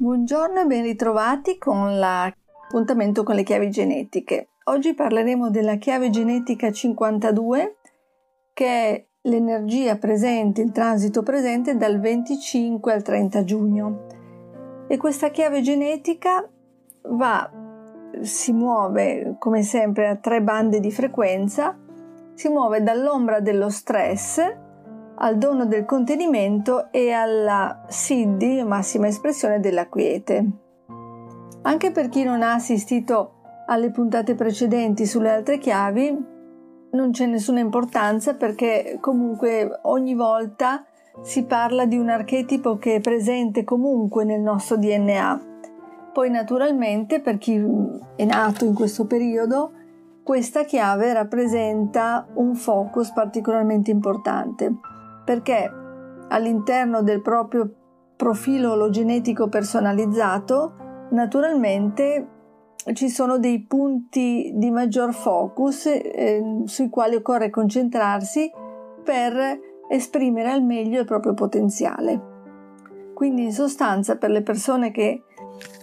Buongiorno e ben ritrovati con l'appuntamento con le chiavi genetiche. Oggi parleremo della chiave genetica 52 che è l'energia presente, il transito presente dal 25 al 30 giugno. E questa chiave genetica va, si muove come sempre a tre bande di frequenza, si muove dall'ombra dello stress al dono del contenimento e alla Siddhi, massima espressione della quiete. Anche per chi non ha assistito alle puntate precedenti sulle altre chiavi, non c'è nessuna importanza perché comunque ogni volta si parla di un archetipo che è presente comunque nel nostro DNA. Poi naturalmente per chi è nato in questo periodo, questa chiave rappresenta un focus particolarmente importante perché all'interno del proprio profilo ologenetico personalizzato, naturalmente ci sono dei punti di maggior focus eh, sui quali occorre concentrarsi per esprimere al meglio il proprio potenziale. Quindi in sostanza per le persone che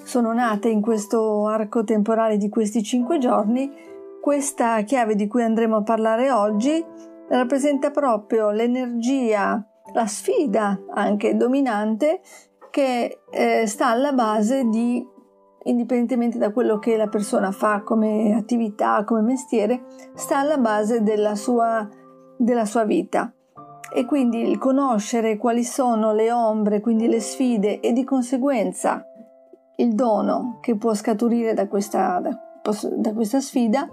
sono nate in questo arco temporale di questi cinque giorni, questa chiave di cui andremo a parlare oggi rappresenta proprio l'energia, la sfida anche dominante che eh, sta alla base di, indipendentemente da quello che la persona fa come attività, come mestiere, sta alla base della sua, della sua vita. E quindi il conoscere quali sono le ombre, quindi le sfide e di conseguenza il dono che può scaturire da questa, da, da questa sfida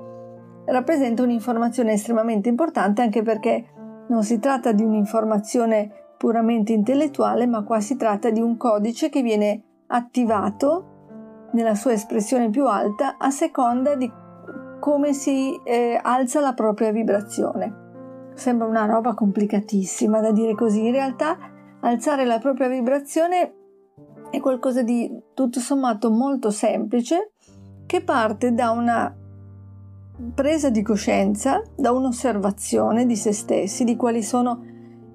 rappresenta un'informazione estremamente importante anche perché non si tratta di un'informazione puramente intellettuale, ma qua si tratta di un codice che viene attivato nella sua espressione più alta a seconda di come si eh, alza la propria vibrazione. Sembra una roba complicatissima da dire così, in realtà alzare la propria vibrazione è qualcosa di tutto sommato molto semplice che parte da una presa di coscienza, da un'osservazione di se stessi, di quali sono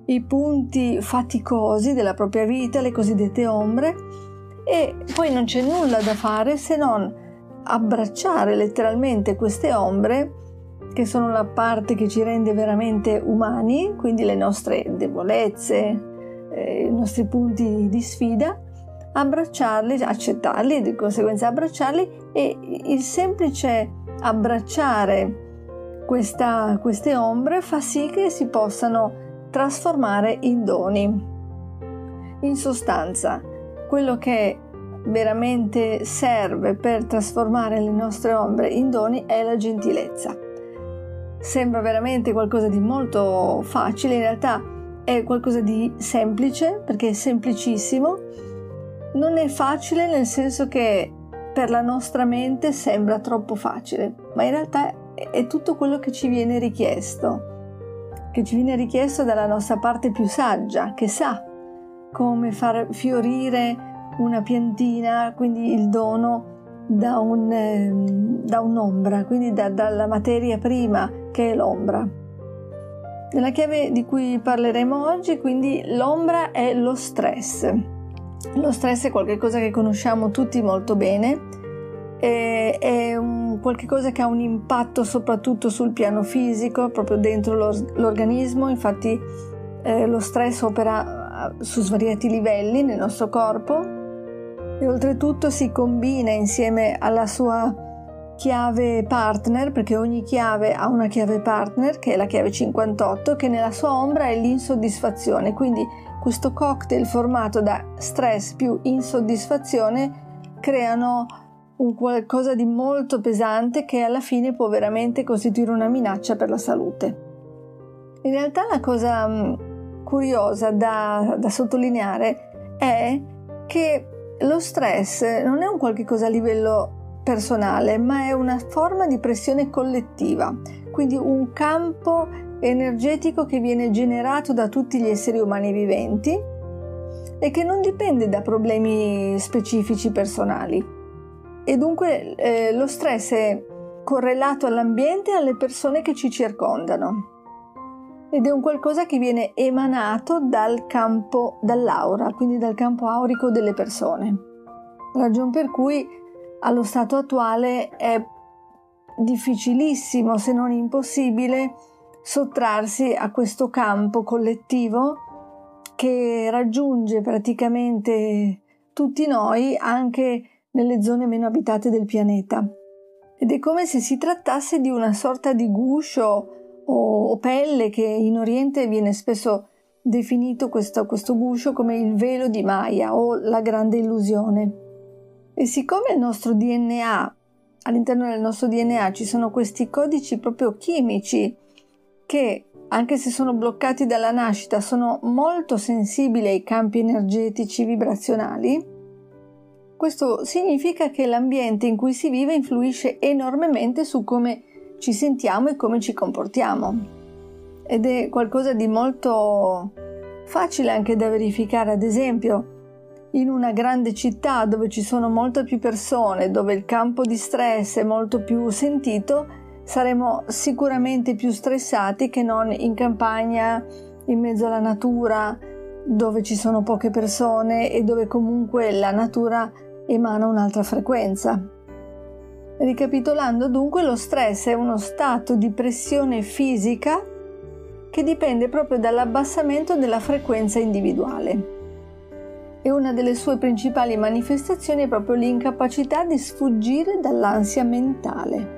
i punti faticosi della propria vita, le cosiddette ombre, e poi non c'è nulla da fare se non abbracciare letteralmente queste ombre, che sono la parte che ci rende veramente umani, quindi le nostre debolezze, eh, i nostri punti di sfida, abbracciarli, accettarli di conseguenza abbracciarli e il semplice abbracciare questa, queste ombre fa sì che si possano trasformare in doni. In sostanza, quello che veramente serve per trasformare le nostre ombre in doni è la gentilezza. Sembra veramente qualcosa di molto facile, in realtà è qualcosa di semplice perché è semplicissimo. Non è facile nel senso che per la nostra mente sembra troppo facile, ma in realtà è tutto quello che ci viene richiesto, che ci viene richiesto dalla nostra parte più saggia, che sa come far fiorire una piantina, quindi il dono da, un, eh, da un'ombra, quindi da, dalla materia prima che è l'ombra. Nella chiave di cui parleremo oggi, quindi l'ombra è lo stress. Lo stress è qualcosa che conosciamo tutti molto bene, è, qualcosa che ha un impatto soprattutto sul piano fisico, proprio dentro lo, l'organismo, infatti eh, lo stress opera eh, su svariati livelli nel nostro corpo. E oltretutto si combina insieme alla sua chiave partner, perché ogni chiave ha una chiave partner, che è la chiave 58, che nella sua ombra è l'insoddisfazione. Quindi questo cocktail formato da stress più insoddisfazione creano un qualcosa di molto pesante che alla fine può veramente costituire una minaccia per la salute. In realtà la cosa mm, curiosa da, da sottolineare è che lo stress non è un qualche cosa a livello personale, ma è una forma di pressione collettiva, quindi un campo energetico che viene generato da tutti gli esseri umani viventi e che non dipende da problemi specifici personali e dunque eh, lo stress è correlato all'ambiente e alle persone che ci circondano ed è un qualcosa che viene emanato dal campo, dall'aura, quindi dal campo aurico delle persone. ragion per cui allo stato attuale è difficilissimo, se non impossibile, sottrarsi a questo campo collettivo che raggiunge praticamente tutti noi anche nelle zone meno abitate del pianeta. Ed è come se si trattasse di una sorta di guscio o, pelle che in Oriente viene spesso definito questo, questo guscio come il velo di Maya o la grande illusione. E siccome il nostro DNA, all'interno del nostro DNA ci sono questi codici proprio chimici che, anche se sono bloccati dalla nascita, sono molto sensibili ai campi energetici vibrazionali, questo significa che l'ambiente in cui si vive influisce enormemente su come ci sentiamo e come ci comportiamo. Ed è qualcosa di molto facile anche da verificare, ad esempio, in una grande città dove ci sono molte più persone, dove il campo di stress è molto più sentito, saremo sicuramente più stressati che non in campagna, in mezzo alla natura, dove ci sono poche persone e dove comunque la natura emana un'altra frequenza. Ricapitolando dunque, lo stress è uno stato di pressione fisica che dipende proprio dall'abbassamento della frequenza individuale. E una delle sue principali manifestazioni è proprio l'incapacità di sfuggire dall'ansia mentale.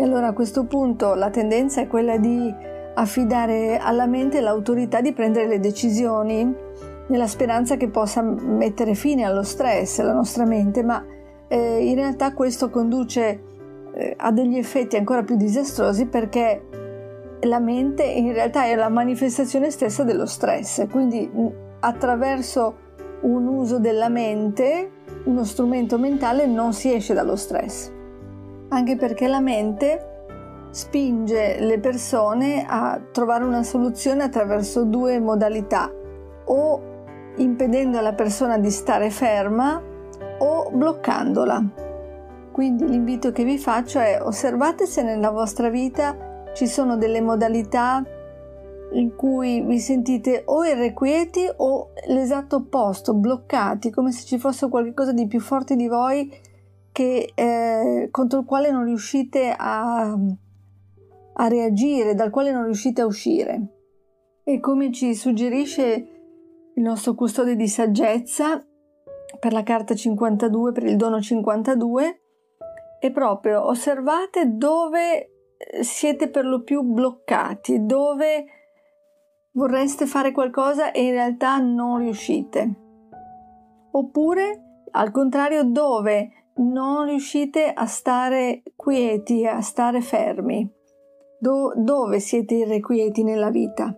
E allora a questo punto la tendenza è quella di affidare alla mente l'autorità di prendere le decisioni nella speranza che possa mettere fine allo stress la nostra mente, ma eh, in realtà questo conduce eh, a degli effetti ancora più disastrosi perché la mente in realtà è la manifestazione stessa dello stress, quindi attraverso un uso della mente, uno strumento mentale, non si esce dallo stress, anche perché la mente spinge le persone a trovare una soluzione attraverso due modalità, o impedendo alla persona di stare ferma o bloccandola. Quindi l'invito che vi faccio è osservate se nella vostra vita ci sono delle modalità in cui vi sentite o irrequieti o l'esatto opposto, bloccati, come se ci fosse qualcosa di più forte di voi che, eh, contro il quale non riuscite a, a reagire, dal quale non riuscite a uscire. E come ci suggerisce il nostro custode di saggezza per la carta 52, per il dono 52, è proprio osservate dove eh, siete per lo più bloccati, dove vorreste fare qualcosa e in realtà non riuscite. Oppure, al contrario, dove non riuscite a stare quieti, a stare fermi, Do- dove siete irrequieti nella vita.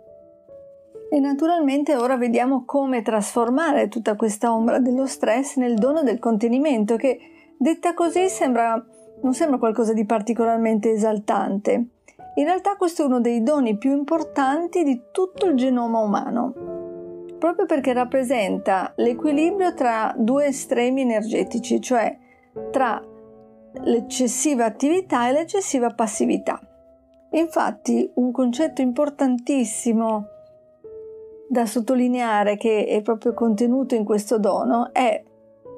E naturalmente ora vediamo come trasformare tutta questa ombra dello stress nel dono del contenimento, che detta così sembra, non sembra qualcosa di particolarmente esaltante. In realtà questo è uno dei doni più importanti di tutto il genoma umano, proprio perché rappresenta l'equilibrio tra due estremi energetici, cioè tra l'eccessiva attività e l'eccessiva passività. Infatti un concetto importantissimo da sottolineare che è proprio contenuto in questo dono è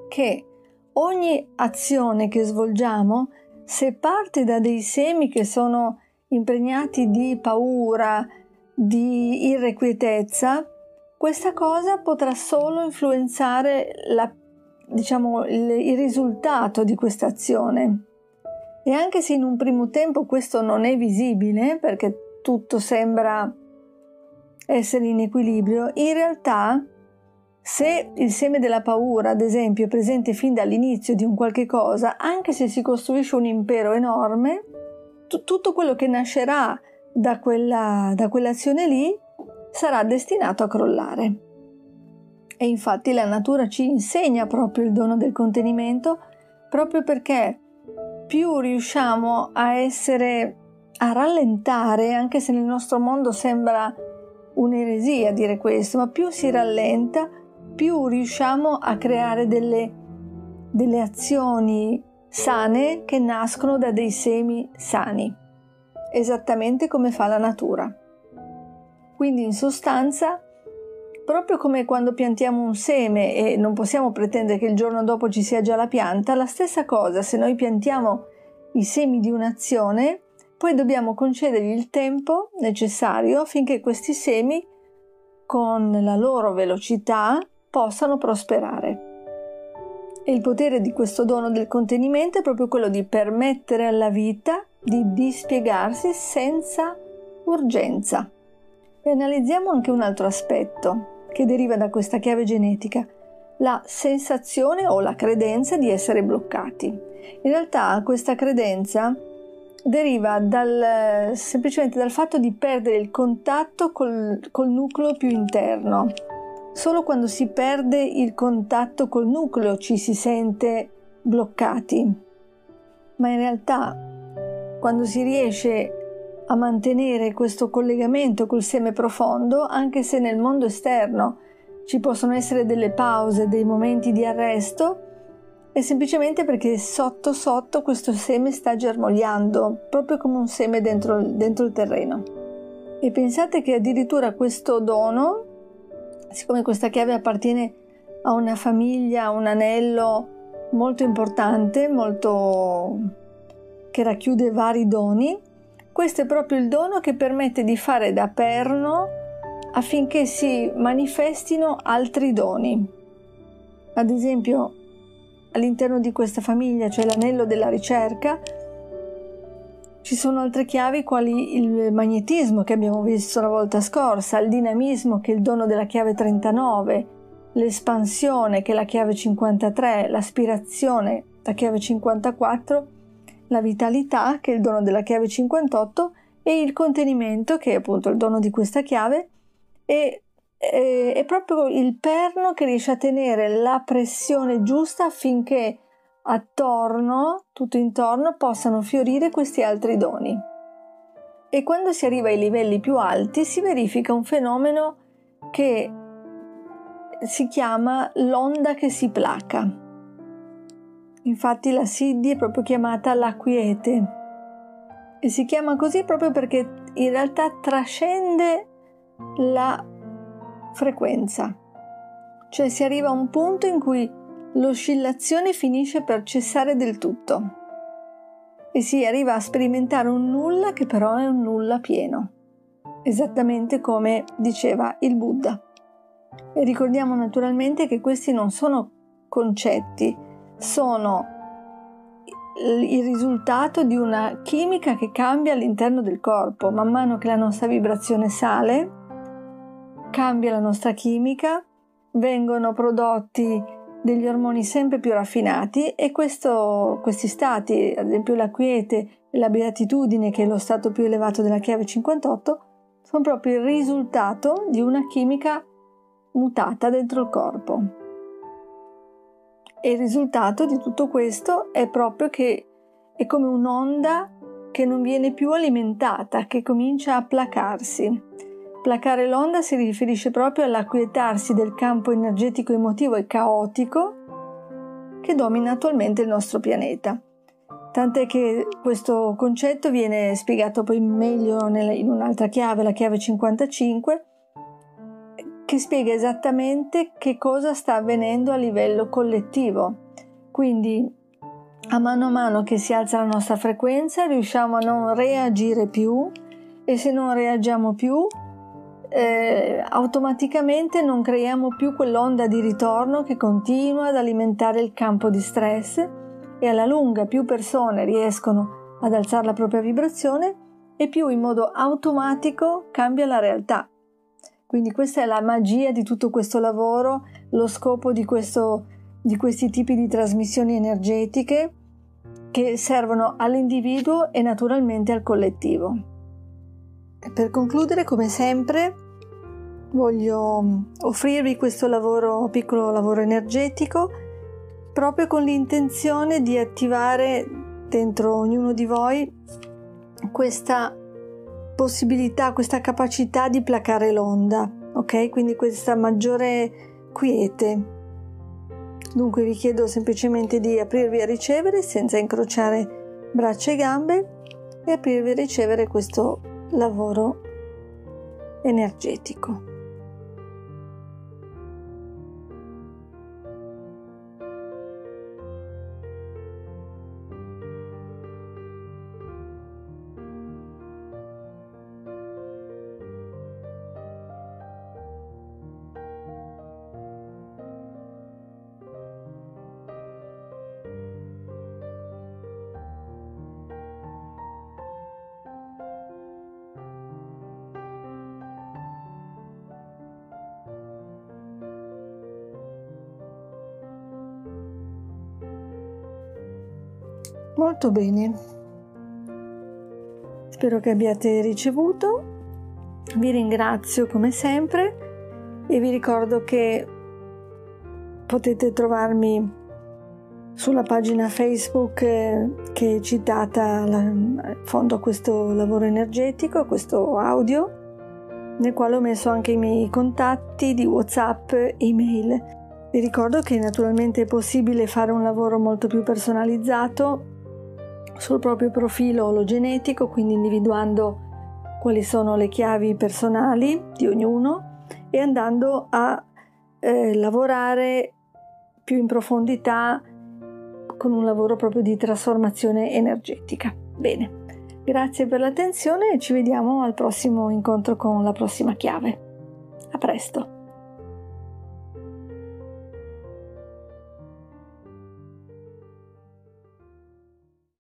che ogni azione che svolgiamo, se parte da dei semi che sono impregnati di paura, di irrequietezza, questa cosa potrà solo influenzare la, diciamo, il, il risultato di questa azione. E anche se in un primo tempo questo non è visibile, perché tutto sembra essere in equilibrio, in realtà se il seme della paura, ad esempio, è presente fin dall'inizio di un qualche cosa, anche se si costruisce un impero enorme, t- tutto quello che nascerà da, quella, da quell'azione lì sarà destinato a crollare. E infatti la natura ci insegna proprio il dono del contenimento, proprio perché più riusciamo a essere, a rallentare, anche se nel nostro mondo sembra un'eresia dire questo, ma più si rallenta, più riusciamo a creare delle, delle azioni sane che nascono da dei semi sani, esattamente come fa la natura. Quindi in sostanza Proprio come quando piantiamo un seme e non possiamo pretendere che il giorno dopo ci sia già la pianta, la stessa cosa se noi piantiamo i semi di un'azione, poi dobbiamo concedergli il tempo necessario affinché questi semi, con la loro velocità, possano prosperare. E il potere di questo dono del contenimento è proprio quello di permettere alla vita di dispiegarsi senza urgenza. E analizziamo anche un altro aspetto che deriva da questa chiave genetica, la sensazione o la credenza di essere bloccati. In realtà questa credenza deriva dal, semplicemente dal fatto di perdere il contatto col, col nucleo più interno. Solo quando si perde il contatto col nucleo ci si sente bloccati. Ma in realtà quando si riesce a mantenere questo collegamento col seme profondo, anche se nel mondo esterno ci possono essere delle pause, dei momenti di arresto, è semplicemente perché sotto sotto questo seme sta germogliando, proprio come un seme dentro, dentro il terreno. E pensate che addirittura questo dono, siccome questa chiave appartiene a una famiglia, a un anello molto importante, molto che racchiude vari doni, questo è proprio il dono che permette di fare da perno affinché si manifestino altri doni. Ad esempio, all'interno di questa famiglia, cioè l'anello della ricerca, ci sono altre chiavi quali il magnetismo che abbiamo visto la volta scorsa, il dinamismo che è il dono della chiave 39, l'espansione che è la chiave 53, l'aspirazione la chiave 54 la vitalità, che è il dono della chiave 58, e il contenimento, che è appunto il dono di questa chiave, e è, è proprio il perno che riesce a tenere la pressione giusta affinché attorno, tutto intorno, possano fiorire questi altri doni. E quando si arriva ai livelli più alti si verifica un fenomeno che si chiama l'onda che si placa. Infatti la Siddhi è proprio chiamata la quiete. E si chiama così proprio perché in realtà trascende la frequenza, cioè si arriva a un punto in cui l'oscillazione finisce per cessare del tutto. E si arriva a sperimentare un nulla che però è un nulla pieno, esattamente come diceva il Buddha. E ricordiamo naturalmente che questi non sono concetti, sono il risultato di una chimica che cambia all'interno del corpo. Man mano che la nostra vibrazione sale, cambia la nostra chimica, vengono prodotti degli ormoni sempre più raffinati e questo, questi stati, ad esempio la quiete e la beatitudine, che è lo stato più elevato della chiave 58, sono proprio il risultato di una chimica mutata dentro il corpo. E il risultato di tutto questo è proprio che è come un'onda che non viene più alimentata, che comincia a placarsi. Placare l'onda si riferisce proprio all'acquietarsi del campo energetico emotivo e caotico che domina attualmente il nostro pianeta. Tant'è che questo concetto viene spiegato poi meglio in un'altra chiave, la chiave 55, che spiega esattamente che cosa sta avvenendo a livello collettivo. Quindi a mano a mano che si alza la nostra frequenza riusciamo a non reagire più e se non reagiamo più eh, automaticamente non creiamo più quell'onda di ritorno che continua ad alimentare il campo di stress e alla lunga più persone riescono ad alzare la propria vibrazione e più in modo automatico cambia la realtà quindi questa è la magia di tutto questo lavoro, lo scopo di, questo, di questi tipi di trasmissioni energetiche che servono all'individuo e naturalmente al collettivo. Per concludere, come sempre, voglio mm, offrirvi questo lavoro, piccolo lavoro energetico, proprio con l'intenzione di attivare dentro ognuno di voi questa possibilità, questa capacità di placare l'onda, ok? Quindi questa maggiore quiete. Dunque vi chiedo semplicemente di aprirvi a ricevere senza incrociare braccia e gambe e aprirvi a ricevere questo lavoro energetico. Molto bene. Spero che abbiate ricevuto. Vi ringrazio come sempre e vi ricordo che potete trovarmi sulla pagina Facebook eh, che è citata in fondo a questo lavoro energetico, a questo audio, nel quale ho messo anche i miei contatti di WhatsApp, email. Vi ricordo che naturalmente è possibile fare un lavoro molto più personalizzato sul proprio profilo ologenetico, quindi individuando quali sono le chiavi personali di ognuno e andando a eh, lavorare più in profondità con un lavoro proprio di trasformazione energetica. Bene, grazie per l'attenzione e ci vediamo al prossimo incontro con la prossima chiave. A presto!